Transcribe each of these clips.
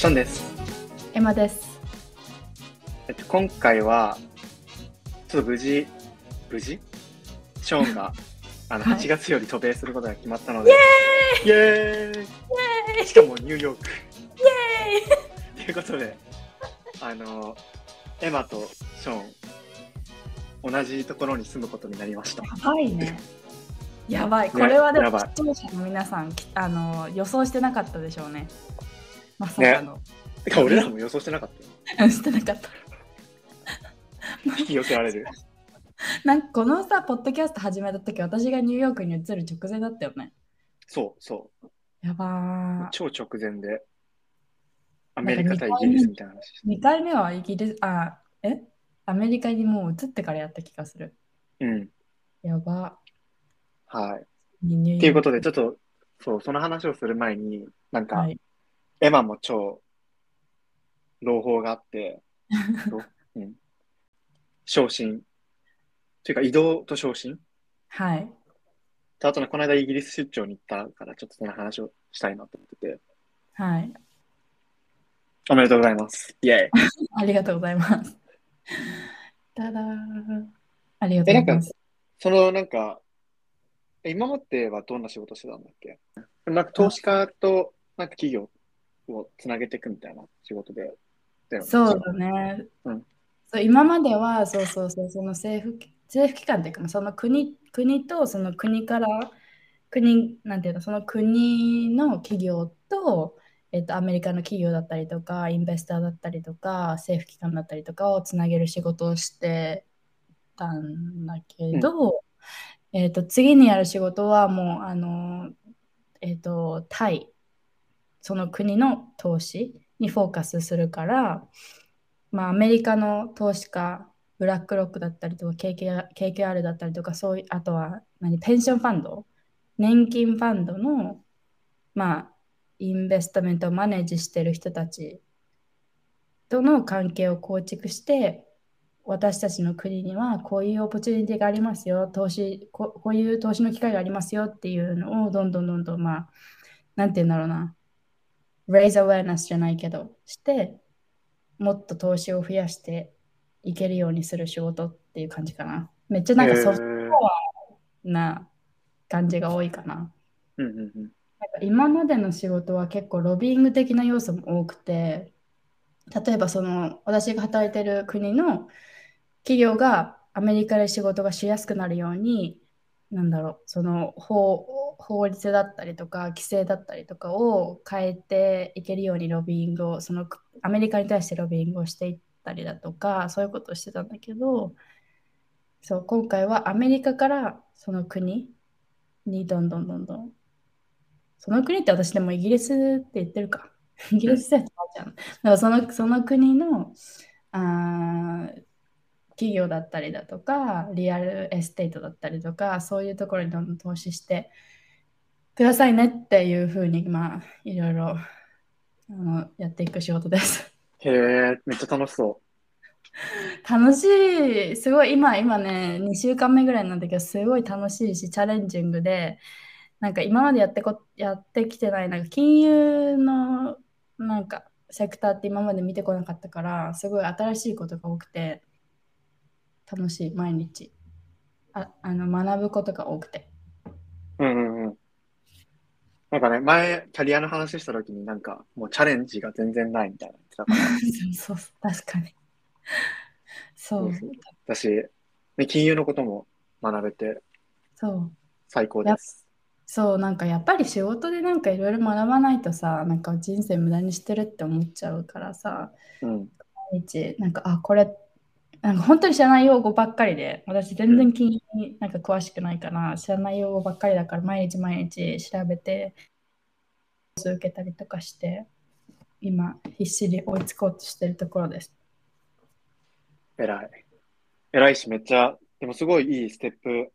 ションです。エマです。えっと、今回は、ちょっと無事、無事？ショーンが、あの、はい8月より渡米することが決まったので、イエーイしかもニューヨーク。ということで、あの、エマとショーン、同じところに住むことになりました。やばいね。やばい。これはでも視聴者の皆さん、きあの予想してなかったでしょうね。まさかの。てか、俺らも予想してなかったよ。してなかった。引き寄せられる。なんかこのさ、ポッドキャスト始めた時私がニューヨークに移る直前だったよね。そうそう。やばー。超直前で、アメリカ対イギリスみたいな話して。2回目はイギリス、あ、え？アメリカにもう移ってからやった気がする。うん。やば。はい。ということで、ちょっと、そう、その話をする前に、なんか、はい。エマも超、朗報があって、ろうん、昇進。というか、移動と昇進。はい。とあとね、この間イギリス出張に行ったから、ちょっとその話をしたいなと思ってて、はい。おめでとうございます。イェイ。ありがとうございます。ただー。ありがとうございます。その、なんか、え今まではどんな仕事してたんだっけ？なんか投資家と、なんか企業をつなげていくみたいな仕事で。そうだね。うんそう今までは、そうそうそう、その政府政府機関っていうか、その国国とその国から、国、なんていうの、その国の企業と、えっと、アメリカの企業だったりとか、インベスターだったりとか、政府機関だったりとかをつなげる仕事をしてたんだけど、えっと、次にやる仕事はもう、あの、えっと、タイ、その国の投資にフォーカスするから、まあ、アメリカの投資家、ブラックロックだったりとか、KKR, だったりとか、そういう、あとは何、ペンションファンド、年金ファンドの、まあ、インベストメントをマネージしてる人たちとの関係を構築して、私たちの国にはこういうオポチュニティがありますよ、投資こ、こういう投資の機会がありますよっていうのをどんどんどんどん、まあ、なんて言うんだろうな、raise awareness じゃないけど、して、もっと投資を増やしていけるようにする仕事っていう感じかな。めっちゃなんかソフトな感じが多いかな。うんうんうん。なんか今までの仕事は結構ロビーイング的な要素も多くて、例えばその私が働いてる国の企業がアメリカで仕事がしやすくなるように、なんだろう、その法法律だったりとか規制だったりとかを変えていけるようにロビーイングを、そのアメリカに対してロビーイングをしていったりだとか、そういうことをしてたんだけど、そう、今回はアメリカからその国にどんどんどんどんその国って私でもイギリスって言ってるか。イギリスってじゃん。だからそのその国のあー企業だったりだとか、 real estate だったりとか、そういうところにどんどん投資してくださいねっていうふうに、まあ、いろいろあのやっていく仕事です。へえ、めっちゃ楽しそ楽しい、すごい今、今ね、2週間目ぐらいなんだけど、すごい楽しいし、チャレンジングで、なんか今までやってこ、やってきてない、なんか金融のなんかセクターって今まで見てこなかったから、すごい新しいことが多くて、楽しい、毎日。あ、あの学ぶことが多くて。う。うんうんうん。なんかね、前、キャリアの話したときになんか、もうチャレンジが全然ないみたいな言ってたから、そうそう、確かに。そう、そうだし、ね、金融のことも学べてそう。最高です。そう、なんかやっぱり仕事でなんかいろいろ学ばないとさ、なんか人生無駄にしてるって思っちゃうからさ、うん。毎日、なんか、あ、これ、なんか本当に知らない用語ばっかりで、私全然金融になんか詳しくないから、知らない用語ばっかりだから、毎日毎日調べて、受けたりとかして、今、必死に追いつこうとしてるところです。偉い。偉いし、めっちゃ、でもすごいいいステップ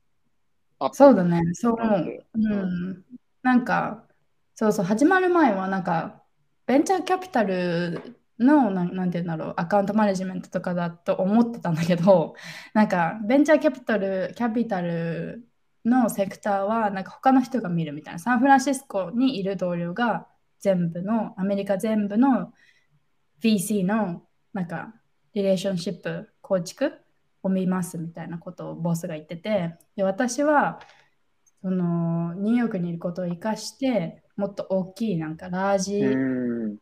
アップ。そうだね、そう思う。うん。なんか、そうそう、始まる前は、なんか、ベンチャーキャピタルの、な、なんていうんだろう、アカウントマネジメントとかだと思ってたんだけど、なんか、ベンチャーキャピタル、キャピタルのセクターは、なんか他の人が見るみたいな。サンフランシスコにいる同僚が全部の、アメリカ全部の VC のなんかリレーションシップ構築を見ますみたいなことをボスが言っててで私はそのニューヨークにいることを生かしてもっと大きいなんかラージうん。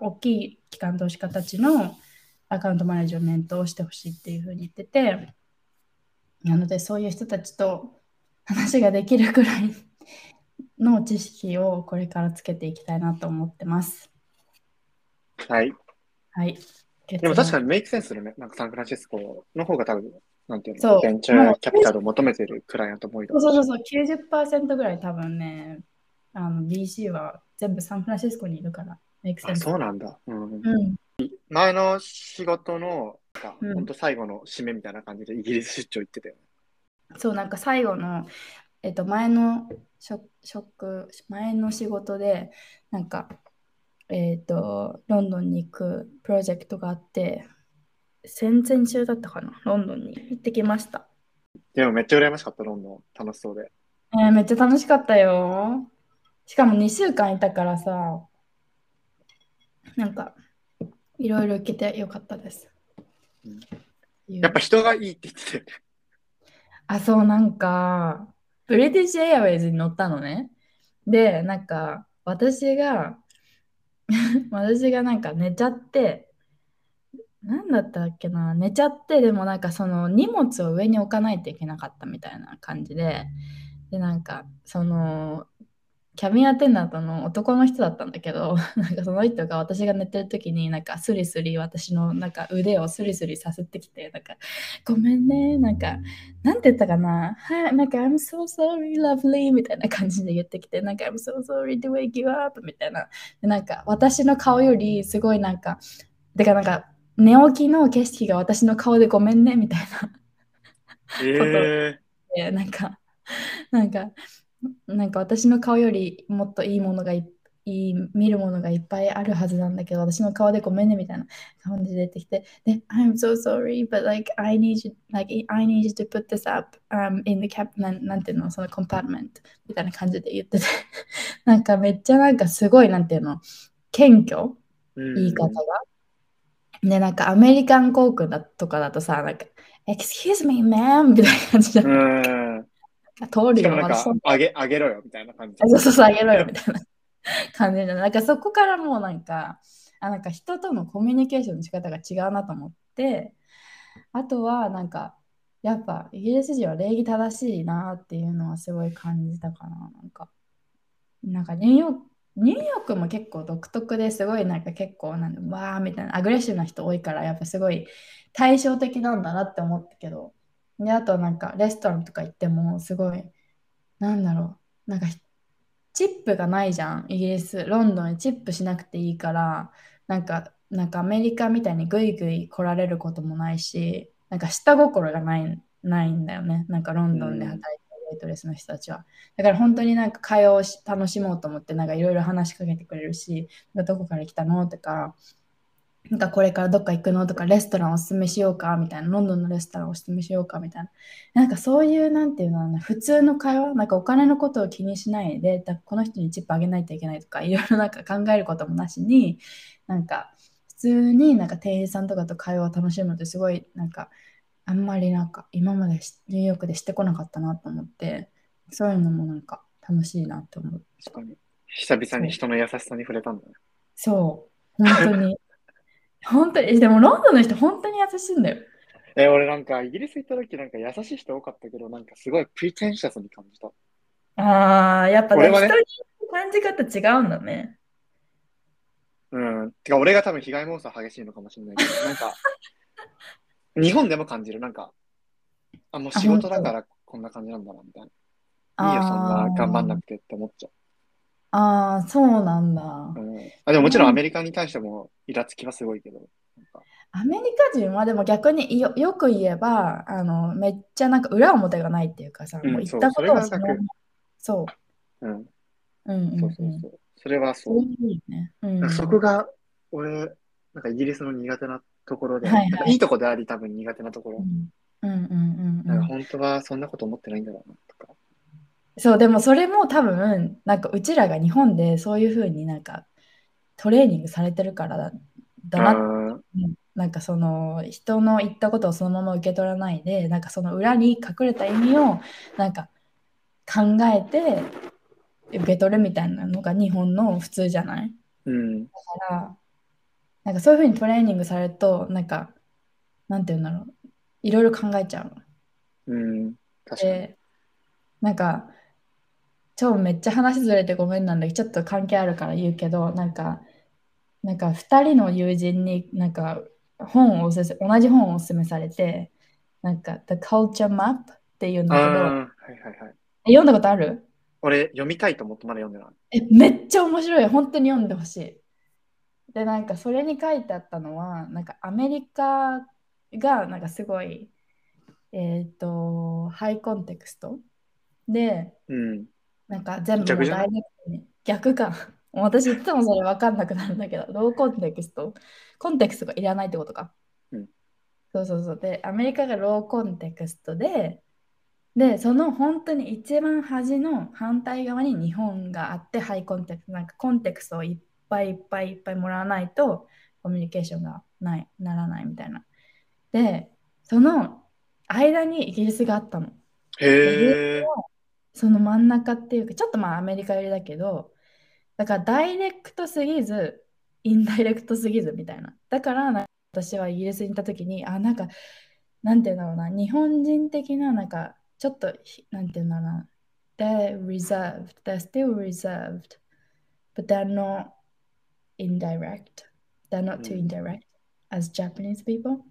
大きい機関投資家たちのアカウントマネジメントをしてほしいっていうふうに言っててなのでそういう人たちと話ができるくらいの知識をこれからつけていきたいなと思ってます。はい。はい。でも確かに。にメイクセンスするね。なんかサンフランシスコの方が多分、なんていうの、そうベンチャーキャピタルを求めてるくらいだと思うよ。そうそうそうそう、90%ぐらい多分ね、あの BC は全部サンフランシスコにいるから。そうなんだ。うん。うん。前の仕事の、うん本当最後の締めみたいな感じでイギリス出張行ってたよね。そう、なんか最後の、えっと、前の職、職前の仕事で、なんか、えっと、ロンドンに行くプロジェクトがあって、先々週だったかな、ロンドンに行ってきました。でもめっちゃ羨ましかった、ロンドン。楽しそうで。えーめっちゃ楽しかったよ。しかも2週間いたからさ、なんか、いろいろ行けてよかったです。やっぱ人がいいって言ってたよね。あ、そう、なんか、ブリティッシュエアウェイズに乗ったのね。で、なんか、私が、私がなんか寝ちゃって、なんだったっけな、寝ちゃって、でもなんかその荷物を上に置かないといけなかったみたいな感じで、で、なんか、その、キャビンアテンダントの男の人だったんだけど、なんかその人が私が寝てる時になんかスリスリ私のなんか腕をスリスリさせてきて、なんかごめんね、なんかなんて言ったかな？はい、なんか I'm so sorry, lovely みたいな感じで言ってきて、なんか I'm so sorry to wake you up みたいな。でなんか私の顔よりすごいなんか、てかなんか寝起きの景色が私の顔でごめんねみたいな。えでなんか、なんか、なんか私の顔よりもっといいものがいいい見るものがいっぱいあるはずなんだけど、私の顔でごめんねみたいな感じで出てきて、で、I'm so sorry, but like I need you, like I need you to put this up um, in the cap なんなんていうの、その compartment みたいな感じで言ってて、なんかめっちゃなんかすごいなんていうの、謙虚ー、言い方が。で、なんかアメリカン航空だとかだとさ、なんか、Excuse me, ma'am! みたいな感じで、うん。うん。通るよ、しかもなんか私そん、あげ、あげろよみたいな感じ。あそうそうそう、あげろよみたいな 感じで、なんかそこからもうなんか、あなんか人とのコミュニケーションの仕方が違うなと思って、あとはなんか、やっぱイギリス人は礼儀正しいなっていうのはすごい感じたかな。なんか、なんかニューヨーク、ニューヨークも結構独特ですごいなんか結構なんだわーみたいなアグレッシブな人多いからやっぱすごい対照的なんだなって思ったけどであとなんかレストランとか行ってもすごいなんだろうなんかチップがないじゃんイギリス。ロンドンにチップしなくていいからなんかなんかアメリカみたいにグイグイ来られることもないしなんか下心がないないんだよね。なんかロンドンで働いてるウェイトレスの人たちは。だから本当になんか会話を楽しもうと思ってなんかいろいろ話しかけてくれるしどこから来たのとかなんかこれからどっか行くのとかレストランおすすめしようかみたいなロンドンのレストランおすすめしようかみたいななんかそういうなんていうの普通の会話なんかお金のことを気にしないでだこの人にチップあげないといけないとかいろいろなんか考えることもなしになんか普通になんか店員さんとかと会話を楽しむのってすごいなんかあんまりなんか今までニューヨークでしてこなかったなと思ってそういうのもなんか楽しいなって思う。確かに。久々に人の優しさに触れたんだね。そう、本当に。本当に、でもロンドンの人本当に優しいんだよ。え、俺なんかイギリス行った時なんか優しい人多かったけど、なんかすごいプリテンシャスに感じた。ああ、やっぱね、俺はね人に感じ方違うんだね。うん。てか俺が多分被害妄想激しいのかもしれないけど、なんか、日本でも感じる。なんか、あ、もう仕事だからこんな感じなんだな、みたいな。いいよ、そんな頑張んなくてって思っちゃああ、そうなんだ。う。うん、あでももちろんアメリカに対してもイラつきはすごいけど。アメリカ人はでも逆によよく言えばあのめっちゃなんか裏表がないっていうかさ、うんもう言ったことをそうそう。うん、うん。そうそうそう。それはそう。そこが俺、なんかイギリスの苦手なところで、はいはいいいとこであり多分苦手なところ。うんうんうんうんうんなんか本当はそんなこと思ってないんだろうなとか。そう、でもそれも多分、なんかうちらが日本でそういうふうになんかトレーニングされてるからだなってあなんかその人の言ったことをそのまま受け取らないで、なんかその裏に隠れた意味をなんか考えて受け取るみたいなのが日本の普通じゃない？うん。だから、なんかそういうふうにトレーニングされると、なんか、なんて言うんだろう、いろいろ考えちゃうの。うん。確かに。で、なんか、超めっちゃ話ずれてごめんなんだけど、ちょっと関係あるから言うけど、なんか、なんか2人の友人になんか本をおすす同じ本をおすすめされて、なんか The Culture Map っていうんだけど、はいはいはい。え読んだことある？俺、読みたいと思ってまだ読んでない。え、めっちゃ面白い。本当に読んでほしい。で、なんかそれに書いてあったのは、なんかアメリカがなんかすごい、えっ、と、ハイコンテクストで、うん。なんか全部逆逆か。私いつもそれ分かんなくなるんだけど、ローコンテクスト？コンテクストがいらないってことか。うんそうそうそう。で、アメリカがローコンテクストで、で、その本当に一番端の反対側に日本があって、ハイコンテクスト、なんかコンテクストをいっぱいいっぱいいっぱいもらわないと、コミュニケーションがない、ならないみたいな。で、その間にイギリスがあったの。へえ。その真ん中っていうか、ちょっとまあアメリカ寄りだけど、だからダイレクトすぎず、インダイレクトすぎずみたいな。だからな私はイギリスに行った時に、あ、なんか、なんていうんだろうな、日本人的な、なんか、ちょっとひ、なんていうんだろうな、they're reserved, they're still reserved, but they're not indirect, they're not too うん indirect as Japanese people.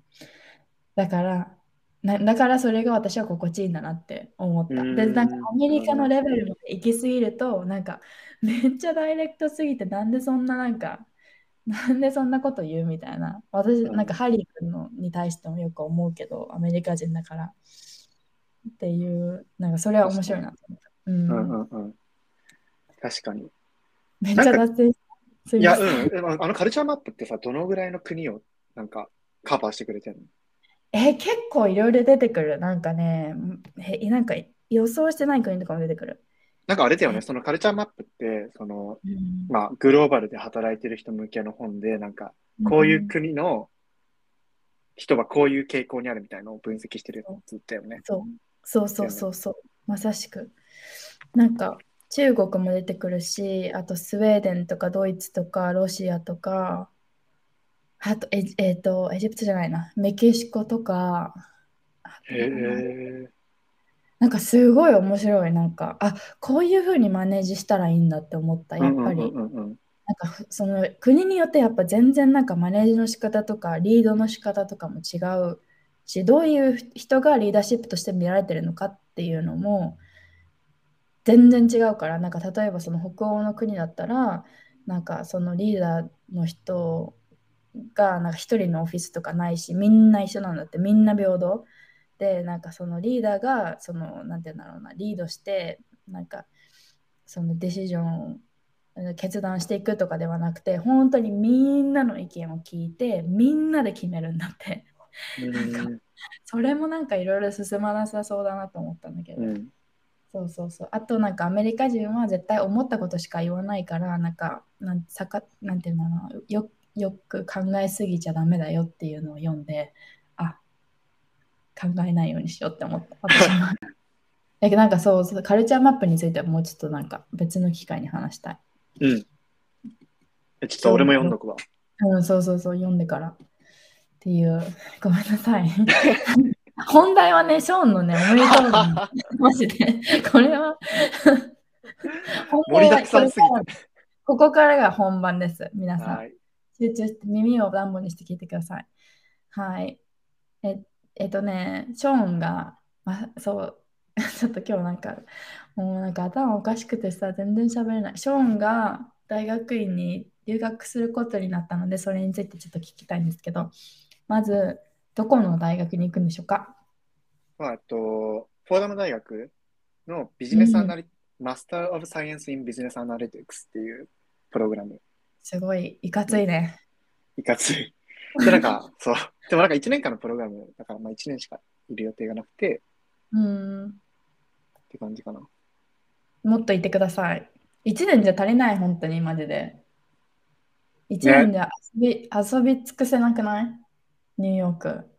だから、なだからそれが私は心地いいんだなって思った。で、なんかアメリカのレベルまで行き過ぎると、なんか めっちゃダイレクトすぎて、なんでそんななんか、なんでそんなこと言うみたいな。私、うんなんかハリー君のに対してもよく思うけど、アメリカ人だから。っていう、なんかそれは面白いなと思った。うんうんうんうん。確かに。めっちゃ脱線いや、うん。あのカルチャーマップってさ、どのぐらいの国をなんかカバーしてくれてるの？え、結構いろいろ出てくる。なんかね、え、なんか予想してない国とかも出てくる。なんかあれだよね、そのカルチャーマップって、その、うんまあ、グローバルで働いてる人向けの本で、なんか、こういう国の人はこういう傾向にあるみたいのを分析してるやつだよね。そうそうそうそうそう、まさしく。なんか中国も出てくるし、あとスウェーデンとかドイツとかロシアとか、あとエジ,、えーとエジプトじゃないな、メキシコとか、へえ。なんかすごい面白い、なんか、あこういうふうにマネージしたらいいんだって思った、やっぱり。なんかふその国によってやっぱ全然なんかマネージの仕方とかリードの仕方とかも違うしどういう人がリーダーシップとして見られてるのかっていうのも全然違うから。なんか例えばその北欧の国だったらなんかそのリーダーの人がなんか一人のオフィスとかないしみんな一緒なんだってみんな平等。でなんかそのリーダーがそのなんて言うんだろうなリードしてなんかそのデシジョンを決断していくとかではなくて本当にみんなの意見を聞いてみんなで決めるんだって。うん。それもなんかいろいろ進まなさそうだなと思ったんだけど、うん。そうそうそう。あとなんかアメリカ人は絶対思ったことしか言わないからなんかなんさかなんていうんだろうなよよく考えすぎちゃダメだよっていうのを読んであ考えないようにしようって思った私も だけどなんかそうカルチャーマップについてはもうちょっとなんか別の機会に話したいうん。えちょっと俺も読んどくわ。うん、そうそうそう、読んでから。っていう、ごめんなさい。本題はね、ショーンのね、おめでとうのマジで。これは、本盛りだくさんすぎこれからここからが本番です、皆さん。はい。集中して耳を暖房にして聞いてください。はい。ええっとね、ショーンが、ま、そう、ちょっと今日なんか、もうなんか頭おかしくてさ、全然喋れない。ショーンが大学院に留学することになったので、それについてちょっと聞きたいんですけど、まず、どこの大学に行くんでしょうか？まあ、と、フォーダム大学のビジネスアナリ、 Master of Science in Business Analytics っていうプログラム。すごい、いかついね。いかつい。で、なんか、そう。でもなんか1年間のプログラムだから、まあ1年しかいる予定がなくて、うん、って感じかな。もっといてください。1年じゃ足りない、本当に、マジで。1年で遊び,、遊び尽くせなくない？ニューヨーク。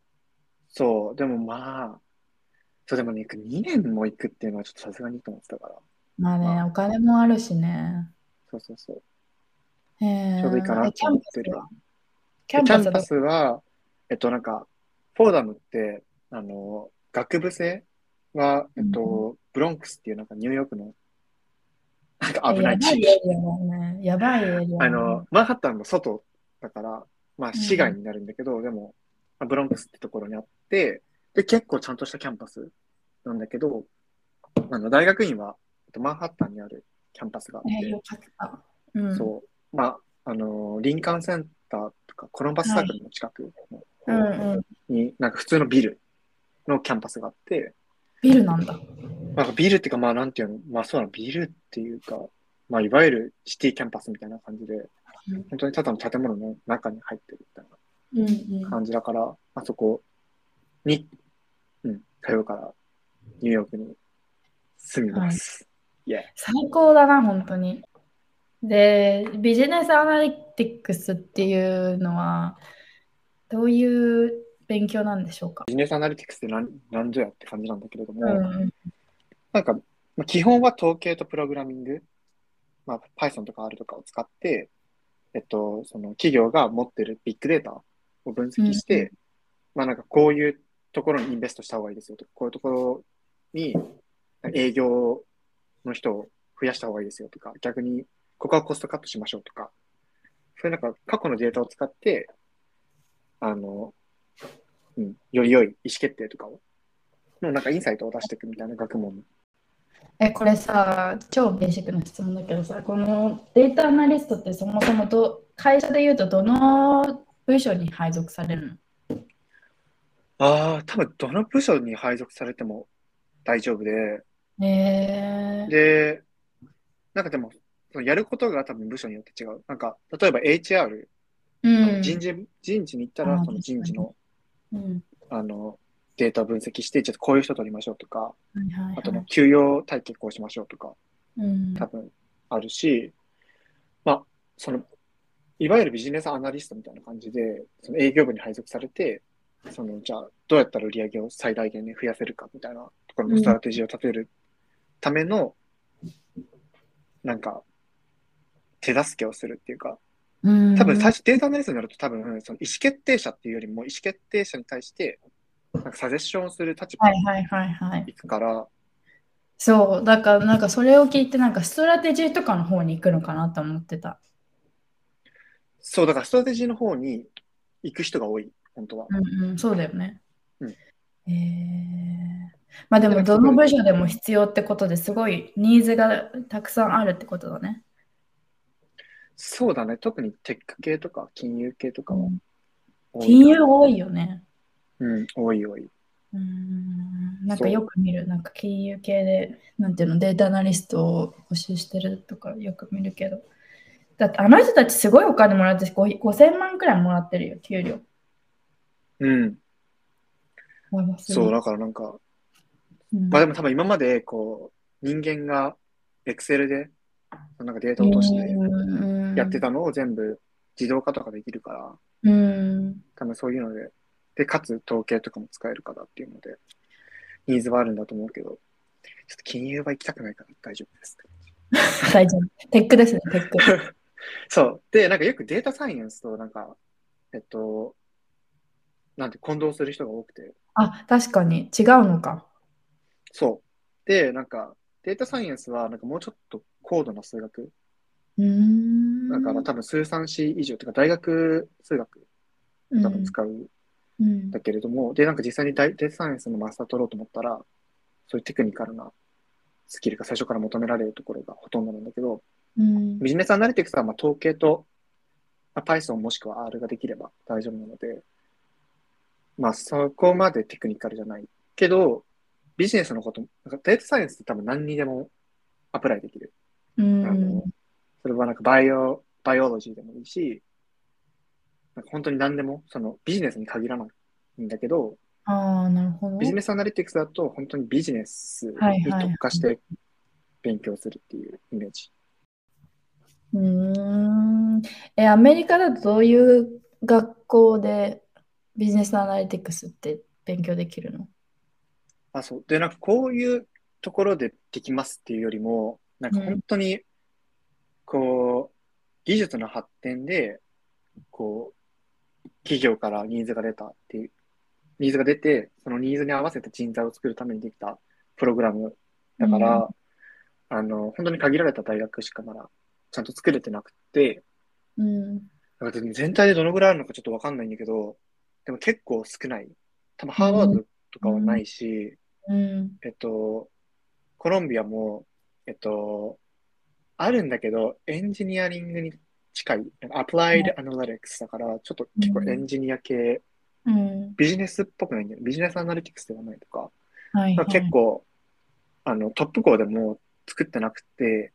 そう、でもまあ、そうでもね、2年も行くっていうのはちょっとさすがにと思ってたから。まあね、まあお金もあるしね。そうそうそう。ちょうどいいかなえと思ってる。キャンパスはで？キャンパスは、えっと、なんか、フォーダムって、あの、学部生は、えっと、ブロンクスっていうなんかニューヨークの、なんか危ない地域。やばいエリアだね。あの、マンハッタンの外だから、まあ、市外になるんだけど、でも、まあブロンクスってところにあって、で、結構ちゃんとしたキャンパスなんだけど、あの、大学院は、えっとマンハッタンにあるキャンパスがあって、えー。そう、まあ、あの、リンカーンセンターとか、コロンバスサークルの近くのうんうん。に、なんか普通のビルのキャンパスがあって、ビルなんだ。なんかビルっていうか、まあなんていうの、まあそうなの、ビルっていうか、まあいわゆるシティキャンパスみたいな感じでうん、本当にただの建物の中に入ってるみたいうんうんな。感じだから、あそこに、うん、通うから、ニューヨークに住みます。イェイ最高だな、本当に。で、ビジネスアナリティクスっていうのは、どういう勉強なんでしょうか？ビジネスアナリティクスって何何ぞやって感じなんだけれども、うんなんか、まあ基本は統計とプログラミング、まあ、Python とか R とかを使って、えっと、その企業が持ってるビッグデータを分析して、うんまあなんかこういうところにインベストした方がいいですよとか、こういうところに営業の人を増やした方がいいですよとか、逆にここはコストカットしましょうとか、そういうなんか過去のデータを使って、あの、うん、より良い意思決定とかを、のなんかインサイトを出していくみたいな学問。え、これさ、超ベーシックな質問だけどさ、このデータアナリストってそもそもど会社で言うとどの部署に配属されるの？ああ、多分どの部署に配属されても大丈夫で、えー、で、なんかでも、そのやることが多分部署によって違う。なんか、例えば HR、うん。人事、人事に行ったらその人事の、うん。あの、データを分析して、ちょっとこういう人取りましょうとか、はいはいはいあとね、給与体系こうしましょうとか、うん多分あるし、まあ、その、いわゆるビジネスアナリストみたいな感じで、その営業部に配属されて、その、じゃあ、どうやったら売り上げを最大限に増やせるかみたいなところのストラテジーを立てるための、なんか、手助けをするっていうか、うん多分最初データアナリストになると多分、その意思決定者っていうよりも、意思決定者に対して、なんか suggestion をする立場にはいはいはいはい。行くから、そう、だからなんかそれを聞いて、なんか strategy とかの方に行くのかなと思ってた。そう、だから strategy の方に行く人が多い、本当は。うんうん、そうだよね。うんえーまあでもどの部署でも必要ってことですごいニーズがたくさんあるってことだね。そうだね。特にテック系とか金融系とかは多い金融多いよね。うん、多い多い。うん、なんかよく見る、なんか金融系で、なんていうの、データアナリストを募集してるとかよく見るけど。だってあの人たちすごいお金もらってご5000万くらいもらってるよ、給料。うん、そう、だからなんか、うんまあでも多分今までこう、人間が Excel で、なんかデータを落としてうんやってたのを全部自動化とかできるから、うん。多分そういうので、で、かつ統計とかも使えるからっていうので、ニーズはあるんだと思うけど、ちょっと金融は行きたくないから大丈夫です。大丈夫。テックですね、テック。そう。で、なんかよくデータサイエンスとなんか、えっと、なんて混同する人が多くて、あ、確かに違うのか。そう。で、なんか、データサイエンスはなんかもうちょっと高度な数学、うーん。だから多分数三子以上というか大学数学多分使うんうんだけれども、で、なんか実際にデータサイエンスのマスター取ろうと思ったら、そういうテクニカルなスキルが最初から求められるところがほとんどなんだけど、うん business analytics はまあ統計と、まあ、Python もしくは R ができれば大丈夫なので、まあそこまでテクニカルじゃないけど、ビジネスのこと、なんかデータサイエンスって多分何にでも apply できる。うんあのそれはなんかバイオ、 biology でもいいし、なんか本当に何でも、そのビジネスに限らないんだけど、ああ、なるほど。ビジネスアナリティクスだと本当にビジネスにはいはいはい特化して勉強するっていうイメージ。うーん。え、アメリカだとどういう学校でビジネスアナリティクスって勉強できるの？あ、そう。で、なんかこういうところでできますっていうよりも、なんか本当に、こう、技術の発展で、こう、企業からニーズが出たっていう、ニーズが出て、そのニーズに合わせた人材を作るためにできたプログラムだから、あの、本当に限られた大学しかまだちゃんと作れてなくて、うん。だから全体でどのぐらいあるのかちょっとわかんないんだけど、でも結構少ない。多分ハーバードとかはないし、うん。えっと、コロンビアも、えっと、あるんだけど、エンジニアリングに近い、アプライドアナリティクスだから、ちょっと結構エンジニア系、うん。ビジネスっぽくないんだよね。ビジネスアナリティクスではないとか、はい、はい。結構、あの、トップ校でも作ってなくて、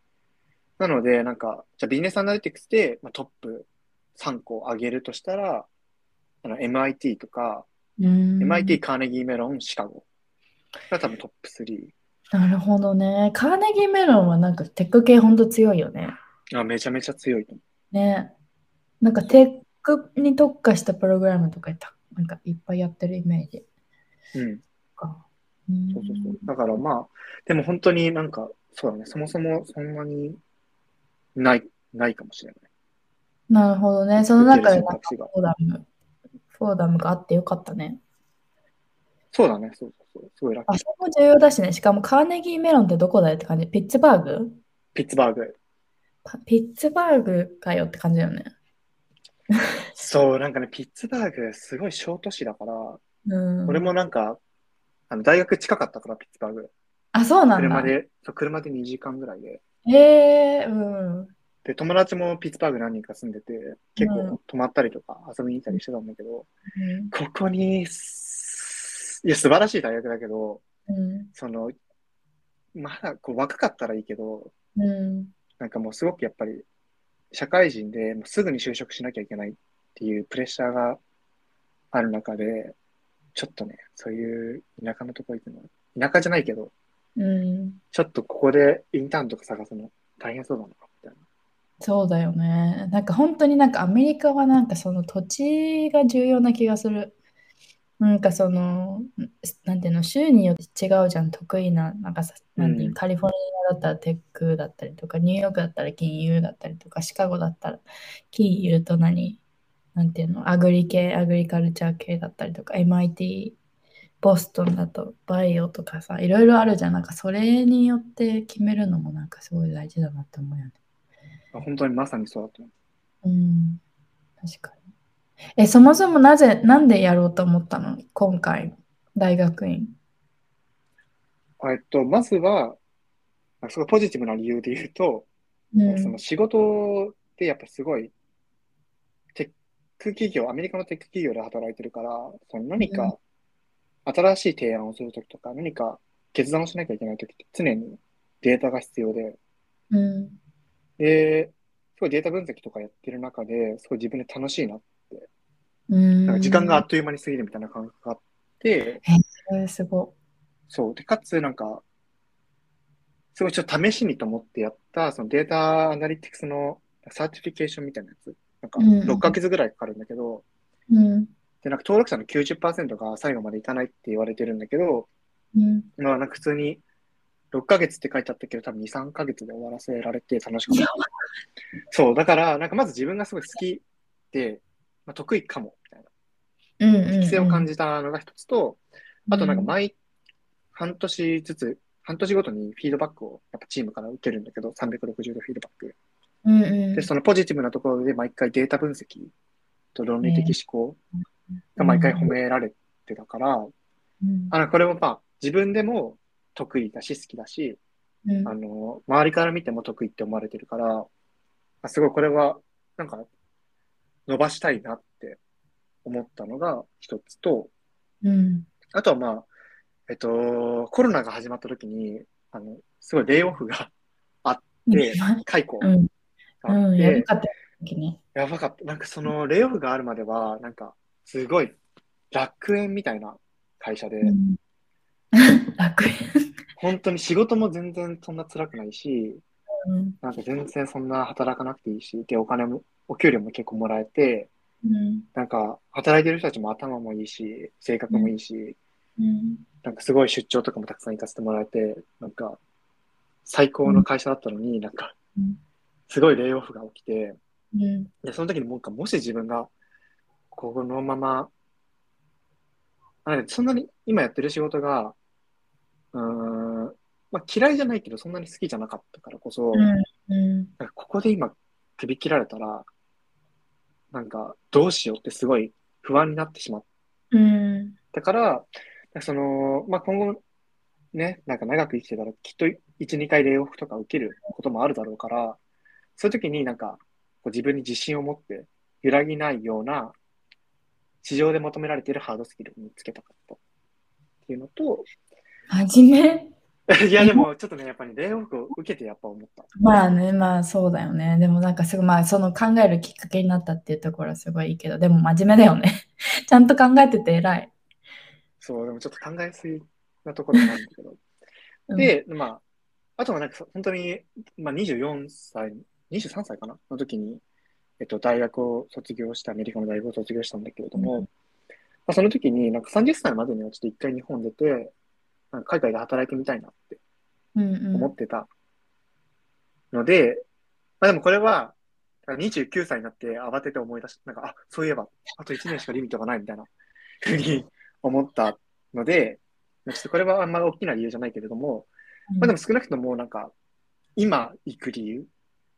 なので、なんか、じゃあビジネスアナリティクスで、まあ、トップ3個上げるとしたら、あの、MIT とか、うん、MIT、カーネギーメロン、シカゴが多分トップ3。なるほどね。カーネギーメロンはなんかテック系ほんと強いよね。あ、めちゃめちゃ強いと思ね。なんかテックに特化したプログラムとかたなんかいっぱいやってるイメージう。うん。か。そうそうそう。だからまあ、でも本当になんか、そうだね、そもそもそんなにない、ないかもしれない。なるほどね。その中でフォーダム、フォーダムがあってよかったね。そうだね、そうそうそう。すごいラッキー。あそこも重要だしね。しかもカーネギーメロンってどこだよって感じ。ピッツバーグ？ピッツバーグ。パピッツバーグかよって感じだよね。そう、なんかね、ピッツバーグ、すごい小都市だから、うん。俺もなんか、あの大学近かったから、ピッツバーグ。あ、そうなんだ。車で、そう車で2時間ぐらいで。へえうん。で、友達もピッツバーグ何人か住んでて、結うん構泊まったりとか遊びに行ったりしてたんだけど、うんここにす、いや、素晴らしい大学だけど、うん。その、まだこう若かったらいいけど、うん。なんかもうすごくやっぱり、社会人でもうすぐに就職しなきゃいけないっていうプレッシャーがある中で、ちょっとね、そういう田舎のとこ行くの、田舎じゃないけど、うん。ちょっとここでインターンとか探すの大変そうだな、みたいな。そうだよね。なんか本当になんかアメリカはなんかその土地が重要な気がする。なんかその、なんていうの、州によって違うじゃん、得意な、なんかさ、なんていううんカリフォルニアだったらテックだったりとか、ニューヨークだったら金融だったりとか、シカゴだったら金融と何、なんていうの、アグリ系、アグリカルチャー系だったりとか、MIT、ボストンだとバイオとかさ、いろいろあるじゃん。なんかそれによって決めるのもなんかすごい大事だなって思うよね。本当にまさにそうだと思う。うん、確かに。え、そもそもなぜ、なんでやろうと思ったの？今回、大学院。えっと、まずは、あすごいポジティブな理由で言うと、うんその仕事でやっぱすごい、テック企業、アメリカのテック企業で働いてるから、その何うんか新しい提案をするときとか、何か決断をしなきゃいけないときって常にデータが必要で、うん。で、すごいデータ分析とかやってる中で、すごい自分で楽しいな、うん。なんか時間があっという間に過ぎるみたいな感覚があって、えーすごそう。で、かつ、なんか、すごいちょっと試しにと思ってやった、そのデータアナリティクスのcertification みたいなやつ。なんか、うん6ヶ月ぐらいかかるんだけど、い。うん。で、なんか登録者の90%が最後までいかないって言われてるんだけど、うん。まあ、なんか普通に6ヶ月って書いてあったけど、多分2、3ヶ月で終わらせられて楽しかった。そう。だから、なんかまず自分がすごい好きで、まあ、得意かも、みたいな。うん。うん。適性を感じじたのが一つと、あとなんか毎半年ずつ、半年ごとにフィードバックをやっぱチームから受けるんだけど、360度フィードバック。うんうん。で、そのポジティブなところで毎回データ分析と論理的思考が毎回褒められてたから、うんあの、これもまあ自分でも得意だし好きだし、うんあの、周りから見ても得意って思われてるから、あすごいこれはなんか伸ばしたいなって思ったのが一つと、うん。あとはまあ、えっと、コロナが始まった時に、あの、すごいレイオフがあって、解雇うん。があうん。って、やばかったね。やばかった。なんかそのレイオフがあるまでは、なんか、すごい楽園みたいな会社で、うん楽園。本当に仕事も全然そんな辛くないし、うんなんか全然そんな働かなくていいし、で、お金も、お給料も結構もらえて、うん。なんか働いてる人たちも頭もいいし、性格もいいし、うん。なんかすごい出張とかもたくさん行かせてもらえて、なんか最高の会社だったのに、なんかうんすごいレイオフが起きて、うん。で、その時にもうかもし自分がこのまま、あなんかそんなに今やってる仕事が、うーん、まあ、嫌いじゃないけどそんなに好きじゃなかったからこそ、うん。ここで今首切られたら、なんかどうしようってすごい不安になってしまっうんたから、その、まあ、今後ね、なんか長く生きてたらきっと1、2回レイオフとか受けることもあるだろうから、そういう時になんかこう自分に自信を持って揺らぎないような市場で求められているハードスキルを見つけたかったっていうのと、真面目。いやでもちょっとね、やっぱりレイオフを受けてやっぱ思った。まあね、まあそうだよね。でもなんかすごい、まあその考えるきっかけになったっていうところはすごいいいけど、でも真面目だよね。ちゃんと考えてて偉い。そう、でもちょっと考えすぎなところもあるんだけど。うん、で、まあ、あとはなんか本当に、まあ、24歳、23歳かな？の時に、えっと、大学を卒業して、アメリカの大学を卒業したんだけれども、うんまあ、その時になんか30歳までにはちょっと一回日本出て、海外で働いてみたいなってうんうん、思ってたので、まあでもこれは、29歳になって慌てて思い出し、なんか、あ、そういえば、あと1年しかリミットがないみたいなふうに 思ったので、ちょっとこれはあんまり大きな理由じゃないけれども、まあでも少なくともなんか、今行く理由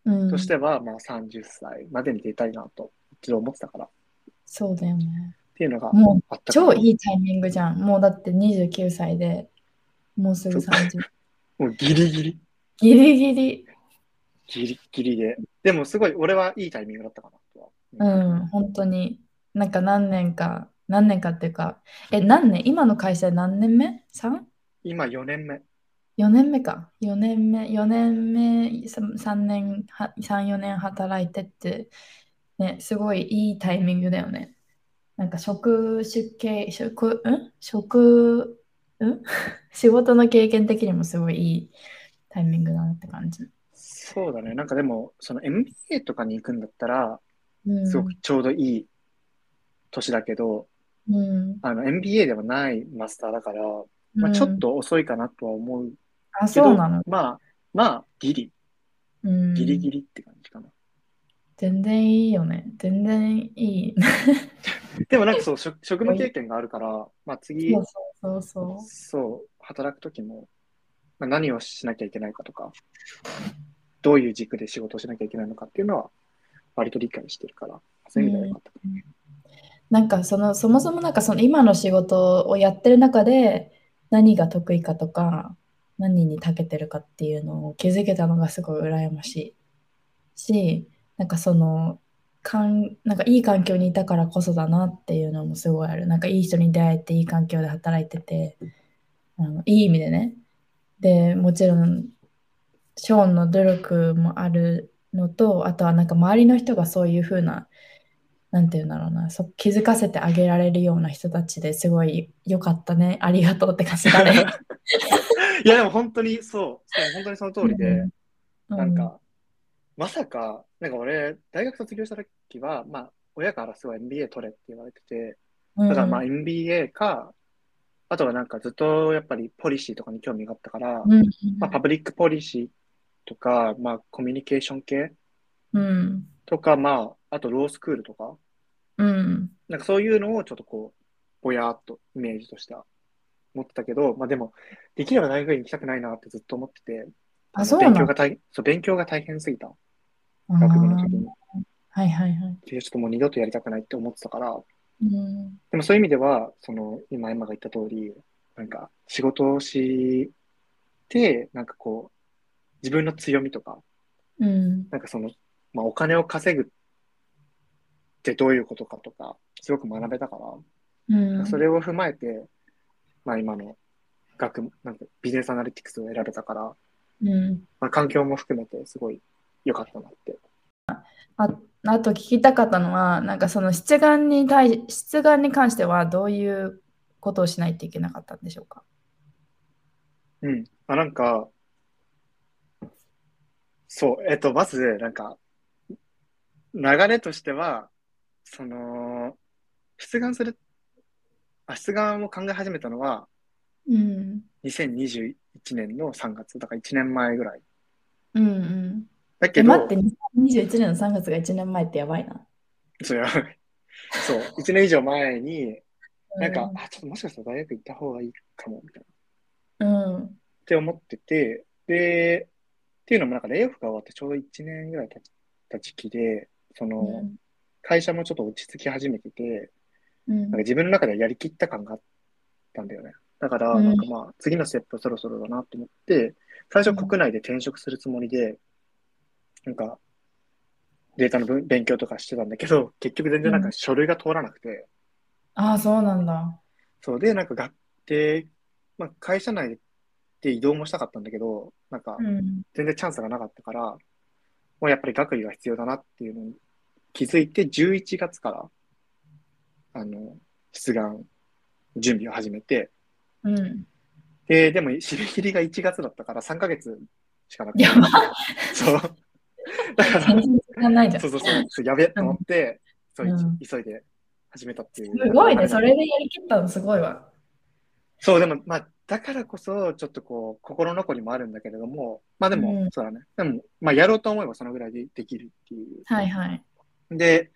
うん、としては、まあ30歳までに出たいなと一度思ってたから。っそうだよね。ていうのがもう超いいタイミングじゃん。もうだって29歳で、もうすぐ30。もうギリギリ、ギリギリ。ギリギリで。でもすごい俺はいいタイミングだったかなとうは。ん、本当に。なんか何年か、何年かっていうか、え、何年？今の会社で何年目 ?3? 今4年目。4年目か。4年目、4年目、3年、は3、4年働いてって、ね、すごいいいタイミングだよね。なんか職種系、職、ん？職、ん？仕事の経験的にもすごいいいタイミングだなって感じ。そうだね。なんかでも、その MBA とかに行くんだったら、うん。すごくちょうどいい年だけど、うん。あの MBA ではないマスターだから、まあ、ちょうんっと遅いかなとは思うあ、けど、そうなの？まあ、まあ、ギリ、うん。ギリギリって感じかな。全然いいよね。全然いい。でもなんかそう、職職務経験があるから、まあ次、そうそうそうそう、働くときも、まあ、何をしなきゃいけないかとか、どういう軸で仕事をしなきゃいけないのかっていうのは、割と理解してるから、そういう意味ではよかった。かな。なんかそのそもそもなんかその今の仕事をやってる中で何が得意かとか何に長けてるかっていうのを気づけたのがすごい羨ましい。しなんかそのかんなんかいい環境にいたからこそだなっていうのもすごいある。なんかいい人に出会えていい環境で働いててあのいい意味でね。でもちろんショーンの努力もあるのとあとはなんか周りの人がそういう風ななんていうんだろうな、そ気づかせてあげられるような人たちですごい良かったね、ありがとうって感じだね。いや、でも本当にそう、そう本当にその通りで、うん。なんか、まさか、なんか俺、大学卒業した時は、まあ、親からすごい MBA 取れって言われてて、うん、だからまあ MBA か、あとはなんかずっとやっぱりポリシーとかに興味があったから、うん、まあ、パブリックポリシーとか、まあ、コミュニケーション系うん、とか、まあ、あとロースクールとか、うん、なんかそういうのをちょっとこう、ぼやーっとイメージとしては持ってたけど、まあでも、できれば大学に行きたくないなってずっと思ってて、あ、そう勉強が大そう勉強が大変すぎた、学部の時に。はいはいはい。でちょっともう二度とやりたくないって思ってたから、うん、でもそういう意味では、その、今、エマが言った通り、なんか、仕事をして、なんかこう、自分の強みとか、うん、なんかその、まあ、お金を稼ぐってどういうことかとか、すごく学べたから、うん、それを踏まえて、まあ今の学、なんかビジネスアナリティクスを選べたから、うん。まあ、環境も含めてすごい良かったなって。ああと聞きたかったのは、なんかその出願に対出願に関してはどういうことをしないといけなかったんでしょうか？うん。あ、なんか、そう、えっと、まず、なんか、流れとしては、その、出願する、あ、出願を考え始めたのは、うん。2021年の3月、だから1年前ぐらい。うんうん。え、だけど、待って、2021年の3月が1年前ってやばいな。そうや そう、1年以上前に、なんか、うんあ、ちょっともしかしたら大学行った方がいいかも、みたいな。うん。って思ってて、で、っていうのもなんかレイオフが終わってちょうど1年ぐらい経った時期で、その、うん会社もちょっと落ち着き始めてて、うんなんか自分の中ではやりきった感があったんだよね。だから、うんなんかまあ、次のステップそろそろだなと思って、最初国内で転職するつもりで、なんか、データの分勉強とかしてたんだけど、結局全然なんか書類が通らなくて、ああ、そうなんだ。そうで、なんか学で、まあ、会社内で移動もしたかったんだけど、なんかうん。全然チャンスがなかったから、もうやっぱり学位が必要だなっていうのに気づいて、11月から、あの、出願準備を始めて、うん。で、でも締め切りが1月だったから3ヶ月しかなくて、やばい。そう。だから、全然時間ないじゃん。すそうそうそう、そうやべえと思って、そういうん急いで始めたっていう。ごいね。それでやりきったのすごいわ。そう、でも、まあ、だからこそ、ちょっとこう、心残りもあるんだけれども、まあでも、うんそうだね。でも、まあ、やろうと思えばそのぐらいでできるっていう。はいはい。で、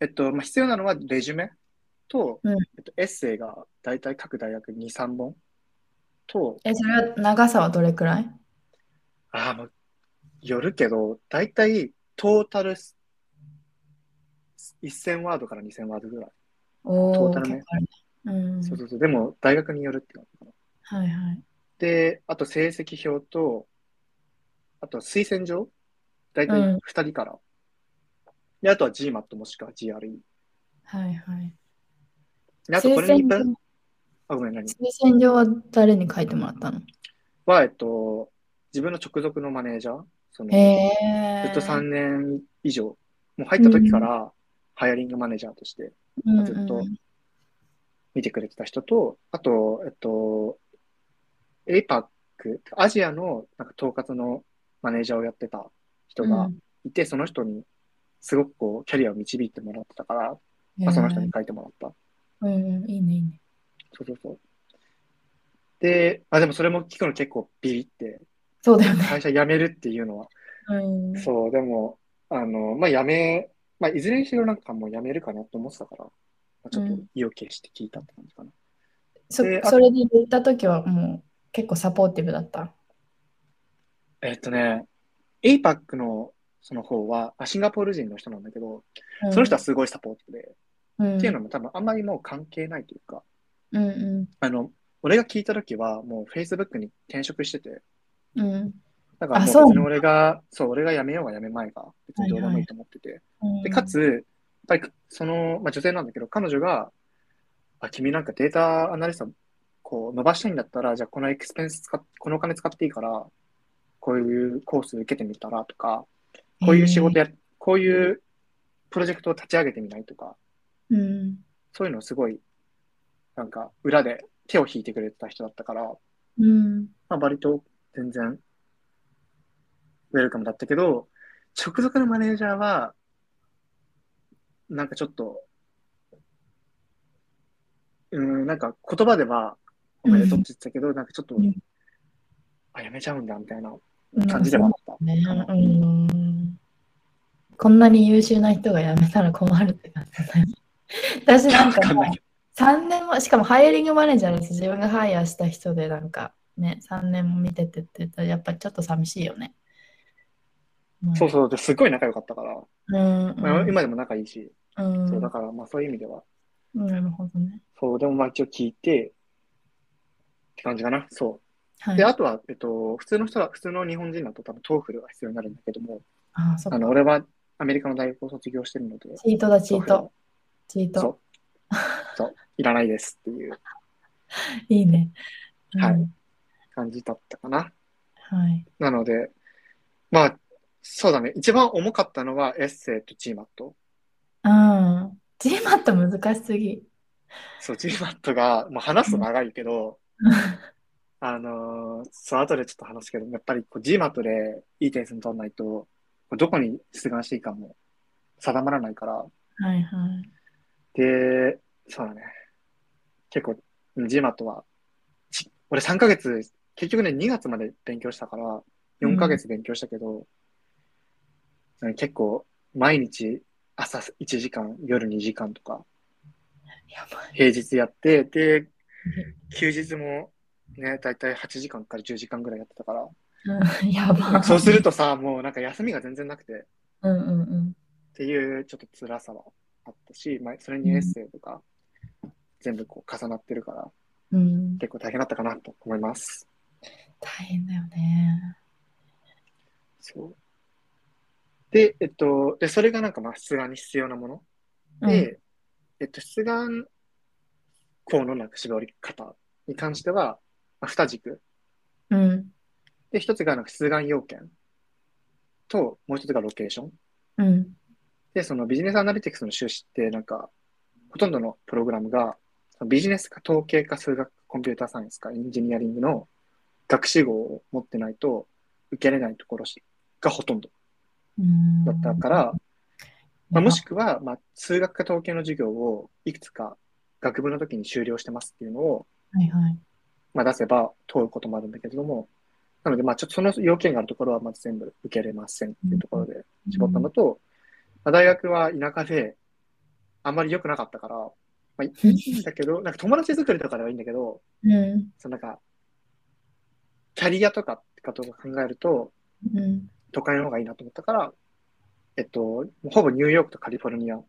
えっと、まあ、必要なのはレジュメと、うんえっと、エッセイが大体各大学2、3本と、え、それは長さはどれくらい？ああ、もう、よるけど、大体トータルす1000ワードから2000ワードぐらい。おお、トータルね。うん。そうそうそう。でも、大学によるって感じかな。はいはい。で、あと成績表と、あと推薦状大体うん2人から。で、あとは GMAT もしくは GRE。はいはい。で、あと推これに薦状。あ、ごめん、何？推薦状は誰に書いてもらったの？は、えっと、自分の直属のマネージャー、その、へえ。ずっと3年以上、もう入った時から、ハイアリングマネージャーとしてうんずっとうん見てくれてた人と、あと、えっと、APAC、アジアのなんか統括のマネージャーをやってた人がいて、その人にすごくこう、キャリアを導いてもらってたから、うんまあ、その人に書いてもらった。うん、いいね、いいね。そうそうそう。で、あ、でもそれも聞くの結構ビビって、そうだよね。会社辞めるっていうのは、うん。そう、でも、あの、まあ、辞め、まあ、いずれにしろなんかもう辞めるかなと思ってたから、まあ、ちょっとうん意を決して聞いたって感じかな。そそれで言ったときはもう結構サポーティブだった？えっとね、APAC のその方は、あシンガポール人の人なんだけど、うんその人はすごいサポートで、うん、っていうのも多分あんまりもう関係ないというか、うんうあの、俺が聞いたときはもう Facebook に転職してて、んうん。だからもそう。別に俺が、そう、俺が辞めようが辞めまいが、別にどうでもいいと思ってて。うん。で、かつ、やっぱりその、まあ、女性なんだけど、彼女が、あ、君なんかデータアナリスト、こう、伸ばしたいんだったら、じゃあこのエクスペンス使っ、このお金使っていいから、こういうコース受けてみたらとか、こういう仕事や、こういうプロジェクトを立ち上げてみないとか、うん。そういうのをすごい、なんか、裏で手を引いてくれてた人だったから、うん。まあ、割と全然、ウェルカムだったけど、直属のマネージャーは、なんかちょっと、うん、なんか言葉では、おめでとうって言ってたけど、なんかちょっとうん、あ、やめちゃうんだ、みたいなうん感じではあった。ね、うん。こんなに優秀な人が辞めたら困るって感じだよね。私なんかもうわかんないけ3年も、しかもハイアリングマネージャーです。自分がハイヤーした人でなんかね、3年も見ててって言ったらやっぱりちょっと寂しいよね。うん、そうそう、ですごい仲良かったから、うんまあ今でも仲いいし、うんそうだから、まあそういう意味では、なるほどね。そう、でもまあ一応聞いて、って感じかな。そう。はい。で、あとは、えっと、普通の人は、普通の日本人だと多分 TOEFL が必要になるんだけども、あの、俺はアメリカの大学を卒業してるので、チートだ、チート。チート。そう。いらないですっていういいね。うんはい感じだったかな。はい。なので、まあ、そうだね。一番重かったのはエッセイと GMAT。うん。GMAT 難しすぎ。そう、GMAT が、もう話すと長いけど、あのーその後でちょっと話すけど、やっぱりこう GMAT でいい点数取らないと、どこに出願していいかも定まらないから、はいはい。で、そうだね。結構、うん GMAT は、ち俺3ヶ月、結局ね、2月まで勉強したから、4ヶ月勉強したけど、うん結構、毎日朝1時間、夜2時間とか。平日やって、で、休日もね、だいたい8時間から10時間ぐらいやってたから、うんやばい。そうするとさ、もうなんか休みが全然なくて、っうんうんうん。ていうちょっと辛さはあったし、まあ、それにエッセイとか、全部こう重なってるから、うん、結構大変だったかなと思います。大変だよね。そう。で、えっと、で、それがなんかまあ出願に必要なもの。うんで、えっと、出願校のなんか絞り方に関しては、まあ、二軸。うん。で、一つがなんか出願要件と、もう一つがロケーション。うん。で、そのビジネスアナリティクスの修士って、なんか、ほとんどのプログラムが、ビジネスか統計か数学、コンピューターサイエンスかエンジニアリングの学士号を持ってないと受けれないところがほとんどうんだったから、まあ、もしくは、まあ、数学か統計の授業をいくつか学部の時に修了してますっていうのを、はいはい。まあ、出せば通ることもあるんだけれども、なので、まあ、ちょっとその要件があるところはまず全部受けれませんっていうところで絞ったのと、まあ、大学は田舎であんまり良くなかったから、まあ、いいんだけど、なんか友達作りとかではいいんだけど、うん。そのなんか、キャリアとかってことを考えると、うん。都会の方がいいなと思ったから、えっと、ほぼニューヨークとカリフォルニア、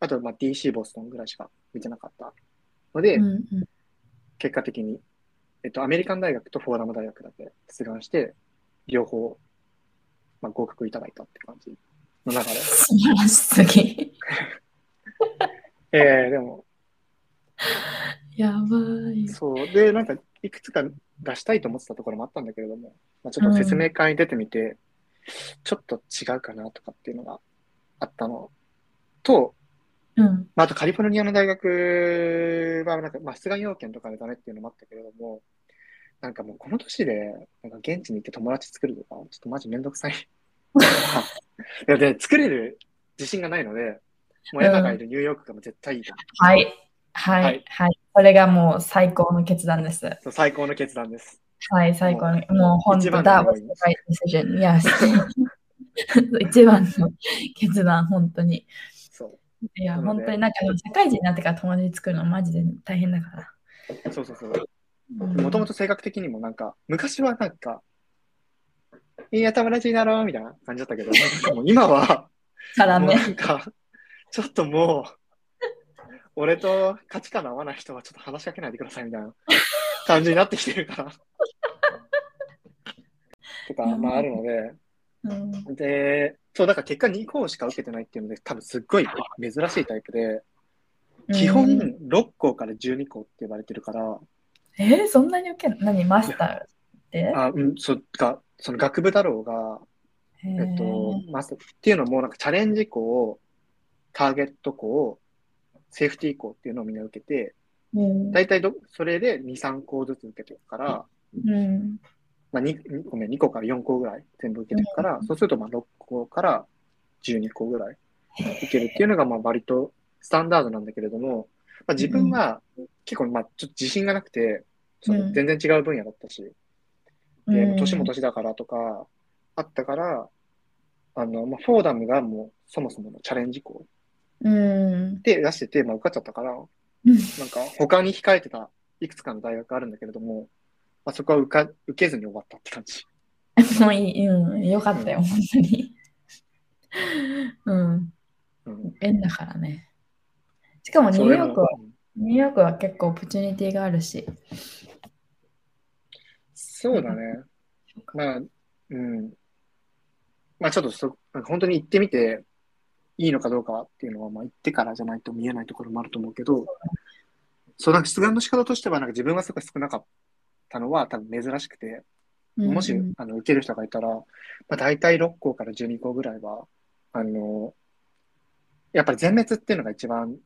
あとまあ DC、ボストンぐらいしか見てなかったので、うんうん結果的に、えっと、アメリカン大学とフォーダム大学だけ出願して、両方、まあ、合格いただいたって感じの中で。素晴らしすぎ。えー、でも、やばい。そう。で、なんか、いくつか出したいと思ってたところもあったんだけれども、まあ、ちょっと説明会に出てみて、ちょっと違うかなとかっていうのがあったのと、うん。まあ、あとカリフォルニアの大学は、なんか、まあ、出願要件とかでダメっていうのもあったけれども、なんかもうこの年で、なんか現地に行って友達作るとか、ちょっとマジめんどくさい。いや、で、作れる自信がないので、もうエマがいるニューヨークがもう絶対いいと思う。はい。ははいい。はい。これがもう最高の決断です。そう最高の決断です。はい、最高の。もう本当、一番 That の was the right decision. Yes. 一番の決断、本当に。そいや、本当になんか社会人になってから友達作るのマジで大変だから。う。そうそうそう。うんもともと性格的にもなんか、昔はなんか、いや、友達になろうみたいな感じだったけど、なんかもう今は。なんか、ちょっともう、俺と価値観の合わない人はちょっと話しかけないでくださいみたいな感じになってきてるから。とか、まああるので、うん。で、そう、だから結果2校しか受けてないっていうので、多分すっごい珍しいタイプで、基本うん6校から12校って呼ばれてるから、えーそんなに受けん何？マスター？って。あ、うん、そっか、その学部だろうが、ええっと、マスターっていうのも、なんかチャレンジ校、ターゲット校、セーフティー校っていうのをみんな受けて、うん。大体ど、それで2、3校ずつ受けてるから、うん。まあ2、2ごめん、2校から4校ぐらい全部受けてるから、そうするとまあ6校から12校ぐらい受けるっていうのがまあ割とスタンダードなんだけれども、まあ、自分は結構まあちょっと自信がなくて、そのうん。全然違う分野だったし、で、うん年も年だからとかあったから、あの、まあ、フォーダムがもうそもそものチャレンジ校うんで出してて、まあ受かっちゃったから、うんなんか他に控えてたいくつかの大学あるんだけれども、まあ、そこは受か受けずに終わったって感じ。もういい、うん、よかったよ、本当に。うん、うん、縁だからね。しかもニューヨークは、ニューヨークは結構オプチュニティがあるし。そうだね。まあ、うん。まあちょっとそ、なんか本当に行ってみていいのかどうかっていうのは、まあ行ってからじゃないと見えないところもあると思うけど、そう、なんか出願の仕方としては、なんか自分がすごい少なかったのは多分珍しくて、もし、うんあの受ける人がいたら、まあ、大体6校から12校ぐらいは、あの、やっぱり全滅っていうのが一番